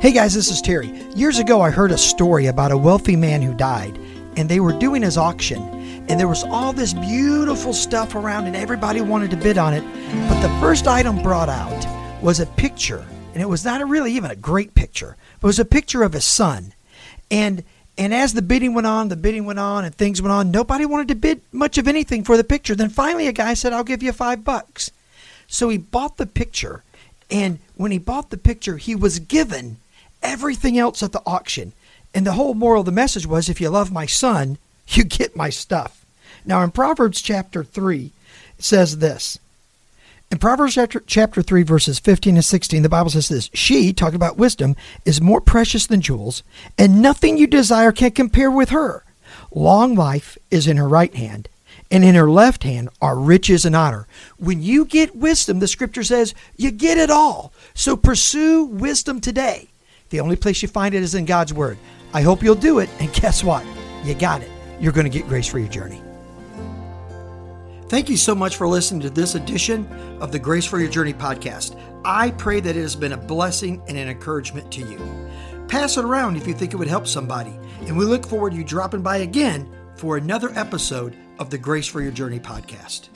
Hey guys, this is Terry. Years ago, I heard a story about a wealthy man who died, and they were doing his auction, and there was all this beautiful stuff around, and everybody wanted to bid on it. But the first item brought out was a picture, and it was not really even a great picture, but it was a picture of his son. And and as the bidding went on, the bidding went on, and things went on, nobody wanted to bid much of anything for the picture. Then finally, a guy said, I'll give you five bucks. So he bought the picture, and when he bought the picture, he was given everything else at the auction. And the whole moral of the message was if you love my son, you get my stuff. Now, in Proverbs chapter 3, it says this. In Proverbs chapter, chapter 3, verses 15 and 16, the Bible says this She, talking about wisdom, is more precious than jewels, and nothing you desire can compare with her. Long life is in her right hand, and in her left hand are riches and honor. When you get wisdom, the scripture says, you get it all. So pursue wisdom today. The only place you find it is in God's Word. I hope you'll do it, and guess what? You got it. You're going to get grace for your journey. Thank you so much for listening to this edition of the Grace for Your Journey podcast. I pray that it has been a blessing and an encouragement to you. Pass it around if you think it would help somebody, and we look forward to you dropping by again for another episode of the Grace for Your Journey podcast.